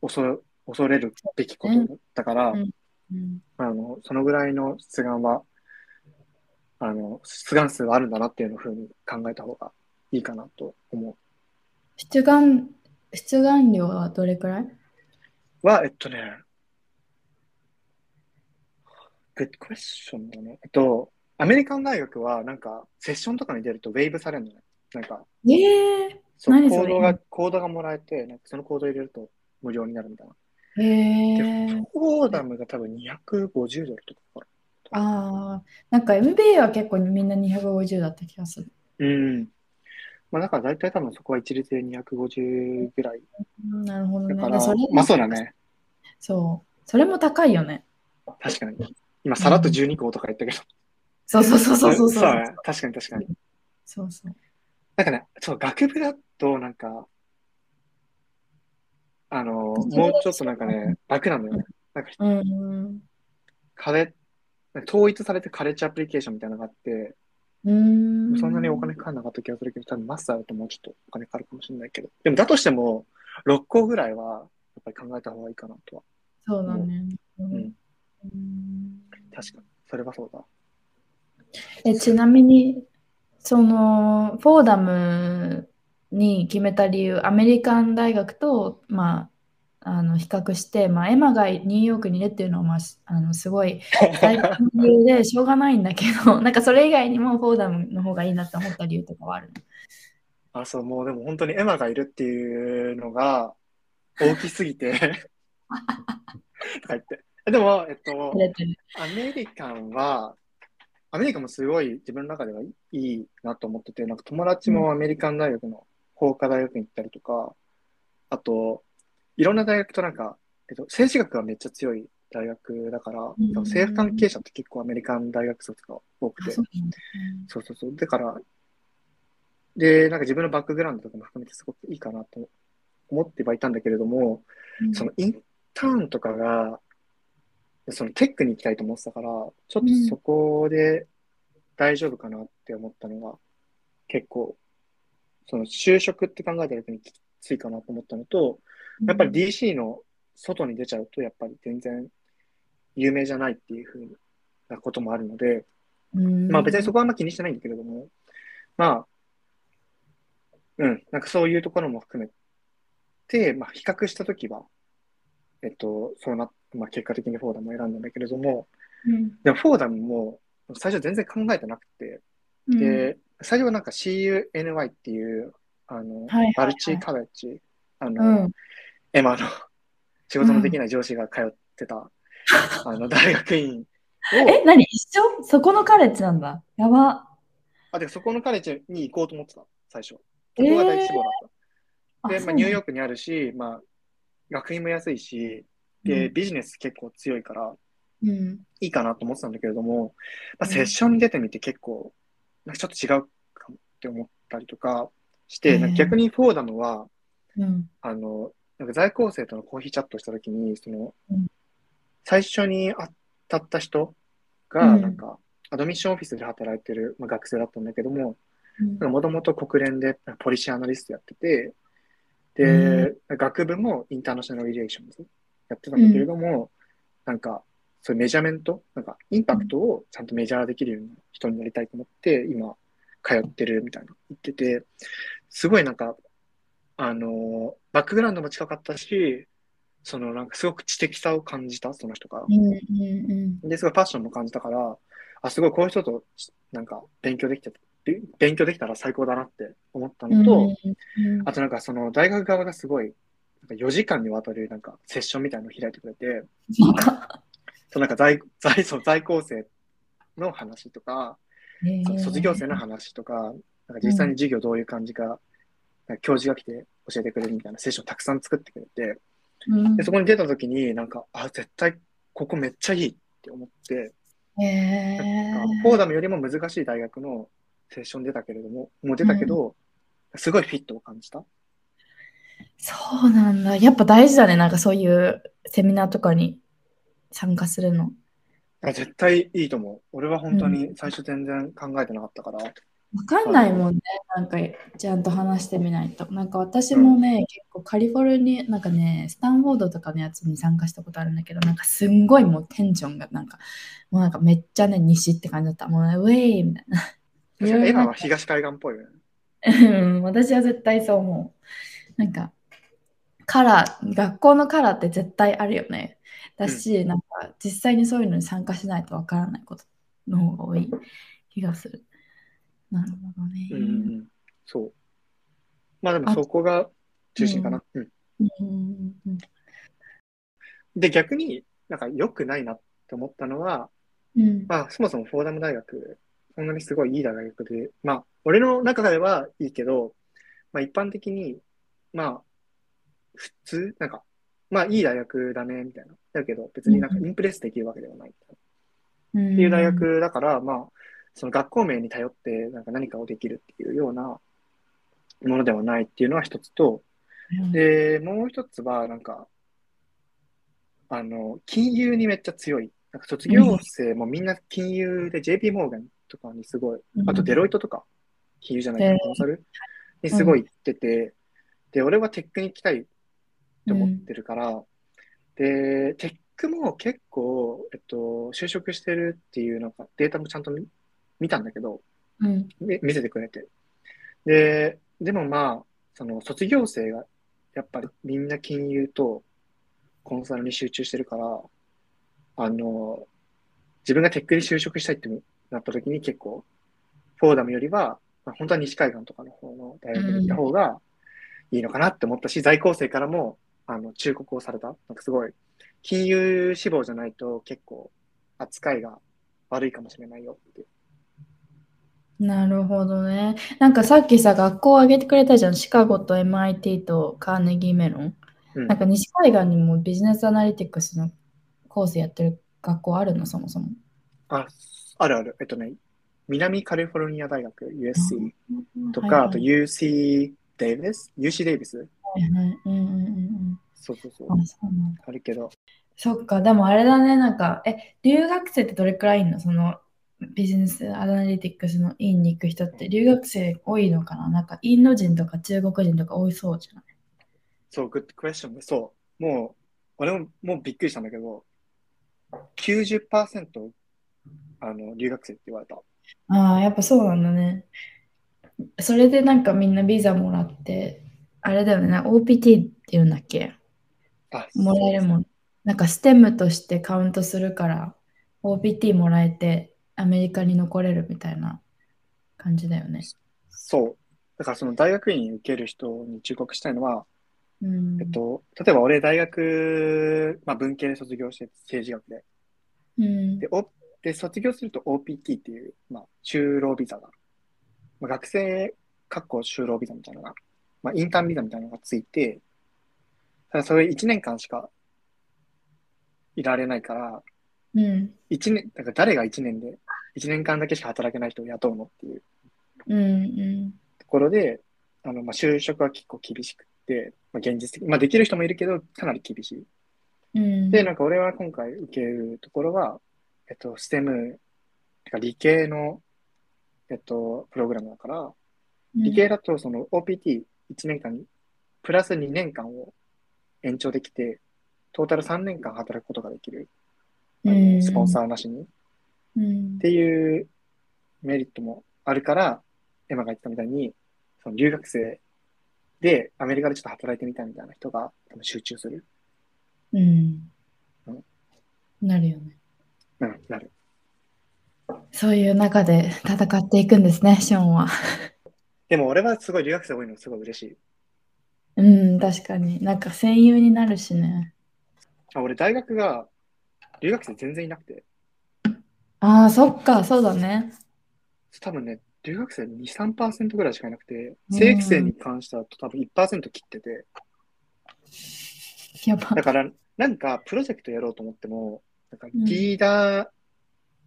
恐恐れるべきことだから、うんうんあのそのぐらいの出願は、あの出願数はあるんだなっていうのふうに考えた方がいいかなと思出願、出願料はどれくらい？うは、えっとね、good question だね。えっと、アメリカン大学は、なんか、セッションとかに出るとウェイブされるのね。なんか、ええそコードが、コードがもらえて、なんかそのコード入れると無料になるみたいな。へえで、フォーダムが多分250ドルとかかああ、なんか MBA は結構みんな250だった気がする。な。うん。まあ、だから大体多分そこは一律で250ぐらい。うんなるほどね。だから、でそれまあそうだね。そう。それも高いよね。確かに。今、さらっと12個とか言ったけど。そうそうそうそうそう。そう。確かに確かに。そうそう。なんかね、そう、学部だと、なんか、あの、もうちょっとなんかね、楽なんだよね。なんか、うん。統一されてカレッジアプリケーションみたいなのがあって、うん。そんなにお金かかんなかった気がするけど、多分マスターだともうちょっとお金かかるかもしれないけど。でも、だとしても、6個ぐらいは、やっぱり考えた方がいいかなとは。そうだね。うんうん。うん確かに。それはそうだ。えちなみに、その、フォーダムに決めた理由、アメリカン大学と、まあ、あの比較して、まあ、エマがニューヨークにいるっていうのは、まあ、しあのすごい最高の理由でしょうがないんだけど、なんかそれ以外にもフォーダムの方がいいなって思った理由とかはあるの？あ、そう、もうでも本当にエマがいるっていうのが大きすぎてとか言って。でも、えっと、アメリカンは、アメリカンもすごい自分の中ではいいなと思ってて、なんか友達もアメリカン大学の法科大学に行ったりとか、あと、いろんな大学となんか、えっと、政治学がめっちゃ強い大学だから、うん。政府関係者って結構アメリカン大学卒が多くて、あそうそうそうそう。だから、で、なんか自分のバックグラウンドとかも含めてすごくいいかなと思ってはいたんだけれども、うん。そのインターンとかが、そのテックに行きたいと思ってたから、ちょっとそこで大丈夫かなって思ったのが、結構、その就職って考えた時にきついかなと思ったのと、やっぱり DC の外に出ちゃうと、やっぱり全然有名じゃないっていうふうなこともあるので、うん。まあ別にそこはあんま気にしてないんだけれども、まあ、うん、なんかそういうところも含めて、まあ比較したときは、えっと、そうな、まあ結果的にフォーダムを選んだんだけれども、うん。でもフォーダムも最初全然考えてなくて、うんで、最初はなんか CUNY っていう、あの、はいはいはい。バルチーカレッジ、あうの、ん。エマの仕事のできない上司が通ってた、あの、大学院を、え、何？一緒？そこのカレッジなんだ。やば。あ、で、そこのカレッジに行こうと思ってた、最初。そこが第一志望だった。で、まあ、ニューヨークにあるし、まあ、学費も安いし、で、ビジネス結構強いから、ク、うん、いいかなと思ってたんだけれども、まあ、うん。セッションに出てみて結構、なんかちょっと違うかもって思ったりとかして、なんか逆にフォーダムは、うん、あの、なんか在校生とのコーヒーチャットしたときに、その、うん。最初に当たった人が、うん。なんか、 admission office で働いてる、まあ、学生だったんだけども、うん。もともと国連で policy analyst やってて、で、う学部も international relations やってたんだけれども、なんか、そういう measurement、なんか、インパクトをちゃんと measure できるような人になりたいと思って、今、通ってるみたいな言ってて、すごいなんか、あの、バックグラウンドも近かったし、そのなんかすごく知的さを感じた、その人が。で、すごいパッションも感じたから、あ、すごいこういう人となんか勉強できて、べ勉強できたら最高だなって思ったうん。のと、うんあとなんかその大学側がすごい、なんか4時間にわたるなんかセッションみたいなのを開いてくれて、そのなんか在 在そう在校生の話とか、そへー卒業生の話とか、なんか実際に授業どういう感じか、なんか教授が来て教えてくれるみたいなセッションをたくさん作ってくれて、うんでそこに出た時になんか、あ、絶対ここめっちゃいいって思って、へなんかーフォーダムよりも難しい大学のセッション出たけれども、もう出たけど、すごいフィットを感じた。そうなんだ。やっぱ大事だね。なんかそういうセミナーとかに参加するの。あ絶対いいと思う。俺は本当に最初全然考えてなかったから、うわかんないもんね。なんか、ちゃんと話してみないと。なんか私もね、結構カリフォルニア、なんかね、スタンフォードとかのやつに参加したことあるんだけど、なんかすんごいもうテンションがなんか、もうなんかめっちゃね、西って感じだった。もうね、ウェイみたいな。いろいろ今は東海岸っぽいよね。うん私は絶対そう思う。なんか、カラー、学校のカラーって絶対あるよね。だし、なんか実際にそういうのに参加しないとわからないことの方が多い気がする。なるほどね。うんうんうん。そう。まあでもそこが中心かな。うん。うんうんうんで、逆になんか良くないなって思ったのは、うんまあそもそもフォーダム大学、そんなにすごいいい大学で、まあ俺の中ではいいけど、まあ一般的に、まあ普通、なんか、まあいい大学だね、みたいな。だけど別になんかインプレスできるわけではない。っていう大学だから、まあ、その学校名に頼ってなんか何かをできるっていうようなものではないっていうのは一つと、うんで、もう一つは、なんか、あの、金融にめっちゃ強い。なんか卒業生もみんな金融で JP モーガンとかにすごい、うんあとデロイトとか、金融じゃないへーコンサルにすごい行ってて、で、俺はテックに行きたいって思ってるから、で、テックも結構、えっと、就職してるっていうなんかデータもちゃんと見見たんだけど、うん。み見せてくれて。で、でもまあ、その卒業生がやっぱりみんな金融とコンサルに集中してるから、あの、自分がテックに就職したいってなった時に結構、フォーダムよりは、まあ、本当は西海岸とかの方の大学に行った方がいいのかなって思ったし、在校生からも、あの、忠告をされた？なんかすごい、金融志望じゃないと結構扱いが悪いかもしれないよって。なるほどね。なんかさっきさ、学校を挙げてくれたじゃん。シカゴと MIT とカーネギーメロン。うんなんか西海岸にもビジネスアナリティクスのコースやってる学校あるの、そもそも。あ、あるある。えっとね、南カリフォルニア大学 USC とか、はいはいあと UC デイビス ?UC デイビスはいはいうんうんうんうん。そうそうそう。あ、そうなんだ。あるけど、そっか、でもあれだね、なんか、え、留学生ってどれくらいいんの？そのビジネスアナリティクスの院に行く人って留学生多いのかな？なんかインド人とか中国人とか多いそうじゃない？そう、グッドクエスチョンで、そう。もう、俺ももうびっくりしたんだけど、90%あの留学生って言われた。ああ、やっぱそうなんだね。それでなんかみんなビザもらって、あれだよね、な OPT って言うんだっけ？あ、もらえるもん。なんかステムとしてカウントするから、OPT もらえてアメリカに残れるみたいな感じだよね。そう。だからその大学院受ける人に忠告したいのは、うん。えっと、例えば俺大学、まあ文系で卒業して政治学で、うんで、おで卒業すると OPT っていう、まあ、就労ビザが、まあ、学生、確保就労ビザみたいなのが、まあ、インターンビザみたいなのがついて、ただそれ1年間しかいられないから、うん。一年、だから誰が1年で、1年間だけしか働けない人を雇うのっていうところで、あの、まあ、就職は結構厳しくって、まあ、現実的、まあ、できる人もいるけど、かなり厳しい。うん。で、なんか俺は今回受けるところは、えっと、STEM、てか理系の、えっと、プログラムだから、理系だとその OPT1 年間に、プラス2年間を延長できて、トータル3年間働くことができる。スポンサーなしに。っうんていうメリットもあるから、エマが言ったみたいに、その留学生でアメリカでちょっと働いてみたいみたいな人が多分集中する。うんうんなるよね。うん、なる。そういう中で戦っていくんですね、ショーンは。でも俺はすごい留学生多いのすごい嬉しい。うん、確かに。なんか戦友になるしね。あ俺大学が留学生全然いなくて、ああ、そっか、そうだね。多分ね、留学生2、3%ぐらいしかいなくて、うん正規生に関しては多分1%切ってて、やば。だからなんかプロジェクトやろうと思っても、なんかリーダー、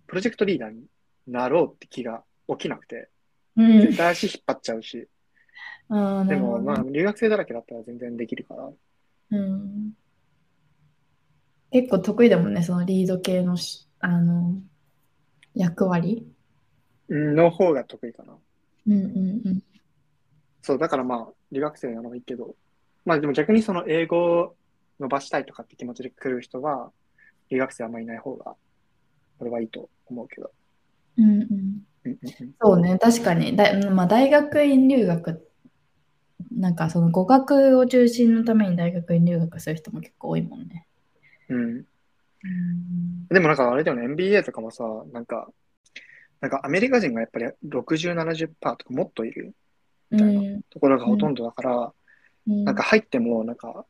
プロジェクトリーダーになろうって気が起きなくて、うん。絶対足引っ張っちゃうし、あでもまあ留学生だらけだったら全然できるから、うん。結構得意だもんね、そのリード系のしあの役割？の方が得意かな。うんうんうん。そう、だからまあ、留学生なのがいいけど、まあでも逆にその英語を伸ばしたいとかって気持ちで来る人は、留学生あんまりいない方が、俺はいいと思うけど。うんうん、そうね、確かに。だまあ、大学院留学、なんかその語学を中心のために大学院留学する人も結構多いもんね。うん。うんでもなんかあれだよね、MBA とかもさ、なんか、なんかアメリカ人がやっぱり60、70%とかもっといるみたいなところがほとんどだから、うん、なんか入っても、なんか、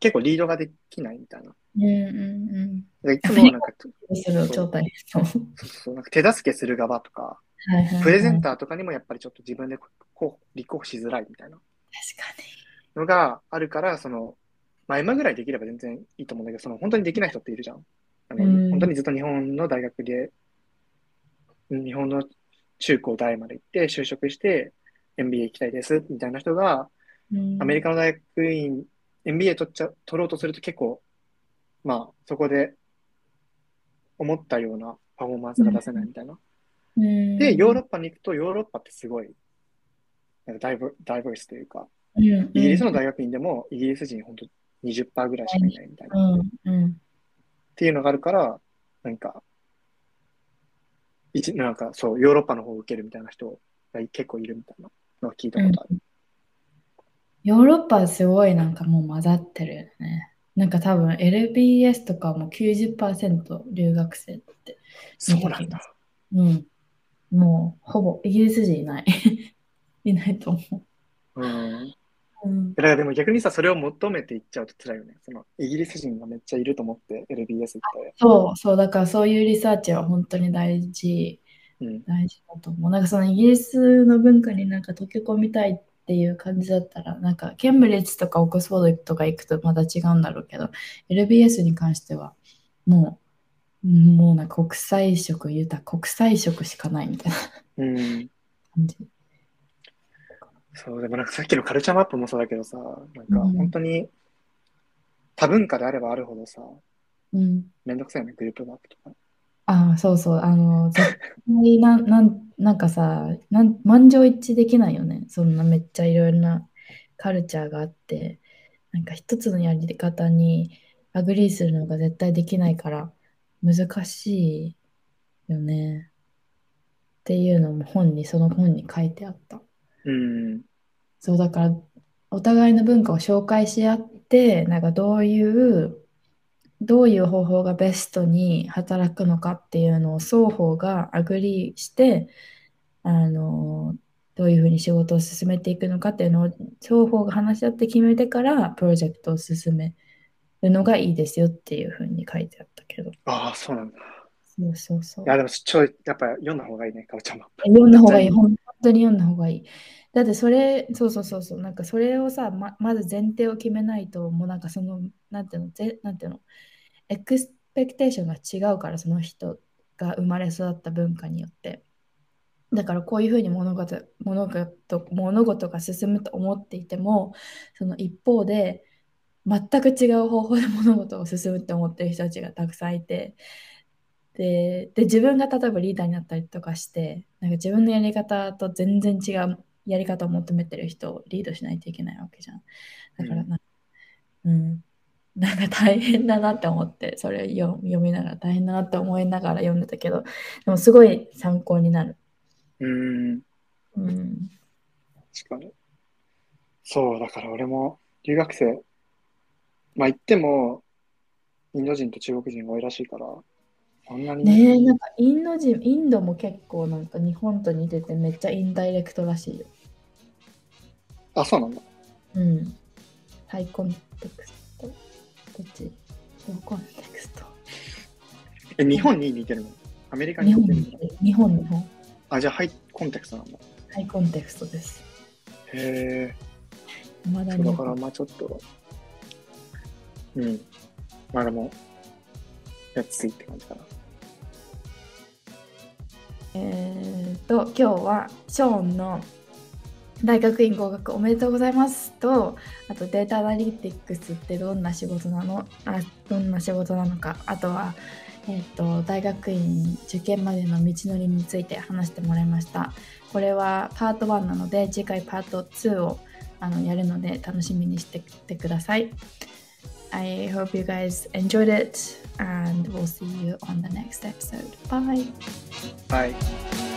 結構リードができないみたいな。うんうんでいつもなんか、うん。そう。そうなんか手助けする側とか、はいはいはいプレゼンターとかにもやっぱりちょっと自分でこう立候補しづらいみたいなのがあるから、その、まあ今ぐらいできれば全然いいと思うんだけど、その本当にできない人っているじゃん。あのうん本当にずっと日本の大学で、日本の中高大まで行って就職して MBA 行きたいですみたいな人が、に。アメリカ。カの大学院、MBA 取っちゃ、取ろうとすると結構、まあそこで思ったようなパフォーマンスが出せないみたいな。うん、で、ヨーロッパに行くと、ヨーロッパってすごい、ダイバースというか、うん、イギリスの大学院でもイギリス人本当20%ぐらいしかいないみたいな。っていうのがあるから、なんか、一、なんかそう、ヨーロッパの方を受けるみたいな人が結構いるみたいなのを聞いたことある。ヨーロッパはすごいなんかもう混ざってるよね。なんか多分 LBS とかも90%留学生って。そうなんだ。うん。もうほぼイギリス人いない。いないと思うん。う。うんだからでも逆にさ、それを求めていっちゃうと辛いよね。その、イギリス人がめっちゃいると思って LBS 行って。そう、そう、だからそういうリサーチは本当に大事、うん。大事だと思う。なんかそのイギリスの文化になんか溶け込みたいっていう感じだったら、なんかケンブリッジとかオックスフォードとか行くとまた違うんだろうけど、LBS に関してはもう、もうなんか国際色豊か、国際色しかないみたいなうん。感じ。そう、でもなんかさっきのカルチャーマップもそうだけどさ、なんかうん本当に多文化であればあるほどさ、うん。めんどくさいよね、グループワークとか。ああ、そうそう、あの、絶対なん、なん、なんかさ、なん、満場一致できないよね。そんなめっちゃいろいろなカルチャーがあって、なんか一つのやり方に agree するのが絶対できないから難しいよね。っていうのも本に、その本に書いてあった。うん。そう、だから、お互いの文化を紹介し合って、なんかどういう、どういう方法がベストに働くのかっていうのを双方が agree して、あの、どういうふうに仕事を進めていくのかっていうのを双方が話し合って決めてからプロジェクトを進めるのがいいですよっていうふうに書いてあったけど。ああ、そうなんだ。そうそうそうい。や、でもちょい、やっぱ読んだ方がいいね、カルチャーマップ。読んだ方がいい。本当に読んだ方がいい。だってそれ、そうそうそうそう、なんかそれをさ、ま、まず前提を決めないと、もうなんかその、なんていうの、ぜなんていうの、エクスペクテーションが違うから、その人が生まれ育った文化によって。だからこういうふうに物事物事物事が進むと思っていても、その一方で、全く違う方法で物事が進むって思ってる人たちがたくさんいて、で、で自分が例えばリーダーになったりとかして、なんか自分のやり方と全然違うやり方を求めてる人をリードしないといけないわけじゃん。だからな、うん、なんか大変だなって思って、それ読読みながら大変だなって思いながら読んでたけど、でもすごい参考になる。うん。うん、確かに。そう、だから俺も留学生、まあ行っても、インド人と中国人が多いらしいから、そんなに、ねえ、なんかインド人、インドも結構なんか日本と似ててめっちゃインダイレクトらしいよ。あ、そうなんだ。うん。ハイコンテクスト。どっちローコンテクスト。え、日本に似てるの？アメリカに似てるの？日本、日本。あ、じゃあハイコンテクストなんだ。ハイコンテクストです。へえ。まだだからまあちょっと、うん。まあでも、ついって感じかな。えー、と、今日はショーンの大学院合格おめでとうございますと、あとデータアナリティックスってどんな仕事なの？あどんな仕事なのか、あとは、えーと、大学院受験までの道のりについて話してもらいました。これはパート1なので次回パート2をあのやるので楽しみにしててください。I hope you guys enjoyed it and we'll see you on the next episode. Bye. Bye.